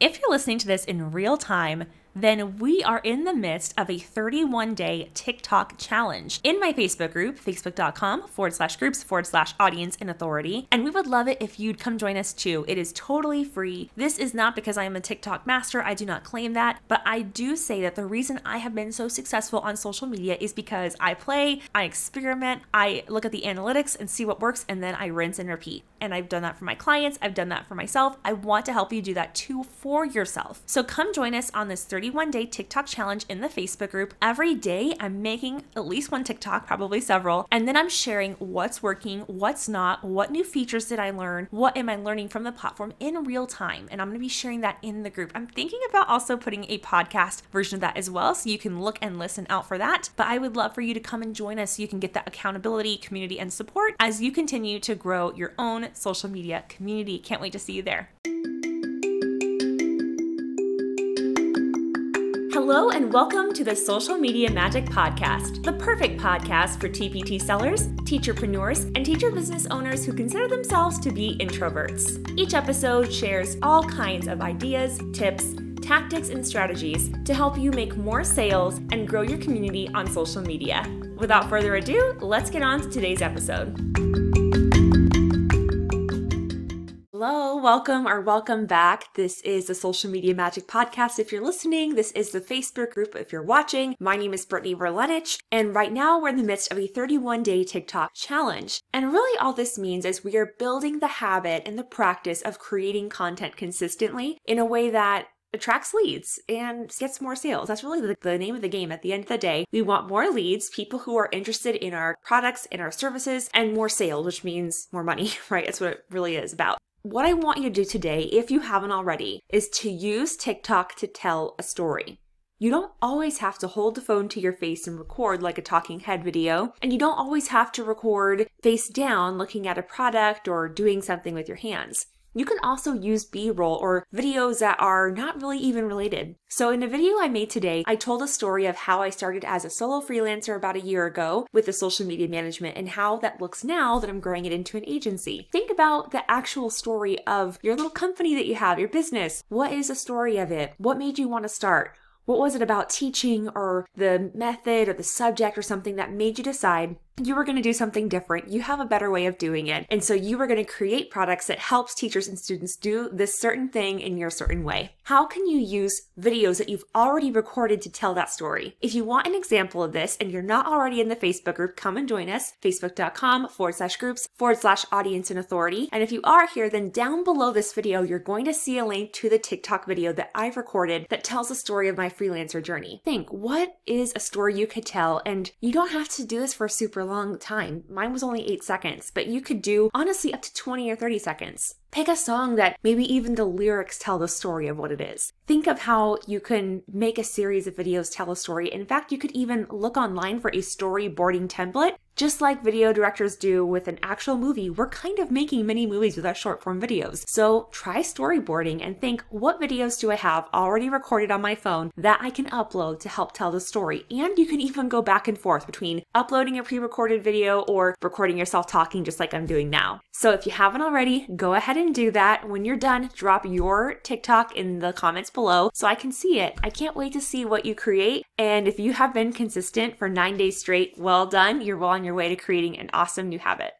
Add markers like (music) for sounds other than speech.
If you're listening to this in real time, then we are in the midst of a 31 day TikTok challenge in my Facebook group, facebook.com forward slash groups forward slash audience and authority. And we would love it if you'd come join us too. It is totally free. This is not because I am a TikTok master, I do not claim that, but I do say that the reason I have been so successful on social media is because I play, I experiment, I look at the analytics and see what works, and then I rinse and repeat. And I've done that for my clients, I've done that for myself. I want to help you do that too for yourself. So come join us on this 31 day TikTok challenge in the Facebook group. Every day, I'm making at least one TikTok, probably several, and then I'm sharing what's working, what's not, what new features did I learn, what am I learning from the platform in real time. And I'm going to be sharing that in the group. I'm thinking about also putting a podcast version of that as well, so you can look and listen out for that. But I would love for you to come and join us so you can get that accountability, community, and support as you continue to grow your own social media community. Can't wait to see you there. Hello, and welcome to the Social Media Magic Podcast, the perfect podcast for TPT sellers, teacherpreneurs, and teacher business owners who consider themselves to be introverts. Each episode shares all kinds of ideas, tips, tactics, and strategies to help you make more sales and grow your community on social media. Without further ado, let's get on to today's episode. Hello, welcome or welcome back. This is the Social Media Magic Podcast. If you're listening, this is the Facebook group. If you're watching, my name is Brittany Verlenich, and right now we're in the midst of a 31 day TikTok challenge. And really, all this means is we are building the habit and the practice of creating content consistently in a way that attracts leads and gets more sales. That's really the, the, name of the game at the end of the day. We want more leads, people who are interested in our products and our services, and more sales, which means more money, (laughs) right? That's what it really is about. What I want you to do today, if you haven't already, is to use TikTok to tell a story. You don't always have to hold the phone to your face and record like a talking head video, and you don't always have to record face down looking at a product or doing something with your hands. You can also use B-roll or videos that are not really even related. So in a video I made today, I told a story of how I started as a solo freelancer about a year ago with the social media management and how that looks now that I'm growing it into an agency. Think about the actual story of your little company that you have, your business. What is the story of it? What made you want to start? What was it about teaching or the method or the subject or something that made you decide you were going to do something different. You have a better way of doing it. And so you were going to create products that helps teachers and students do this certain thing in your certain way. How can you use videos that you've already recorded to tell that story? If you want an example of this and you're not already in the Facebook group, come and join us, facebook.com forward slash groups forward slash audience and authority. And if you are here, then down below this video, you're going to see a link to the TikTok video that I've recorded that tells the story of my freelancer journey. Think, what is a story you could tell? And you don't have to do this for super long time. Mine was only eight seconds, but you could do honestly up to 20 or 30 seconds. Pick a song that maybe even the lyrics tell the story of what it is. Think of how you can make a series of videos tell a story. In fact, you could even look online for a storyboarding template just like video directors do with an actual movie, we're kind of making mini movies with our short form videos. So try storyboarding and think what videos do I have already recorded on my phone that I can upload to help tell the story? And you can even go back and forth between uploading a pre recorded video or recording yourself talking just like I'm doing now. So if you haven't already, go ahead and do that. When you're done, drop your TikTok in the comments below so I can see it. I can't wait to see what you create. And if you have been consistent for nine days straight, well done. You're well on your way to creating an awesome new habit.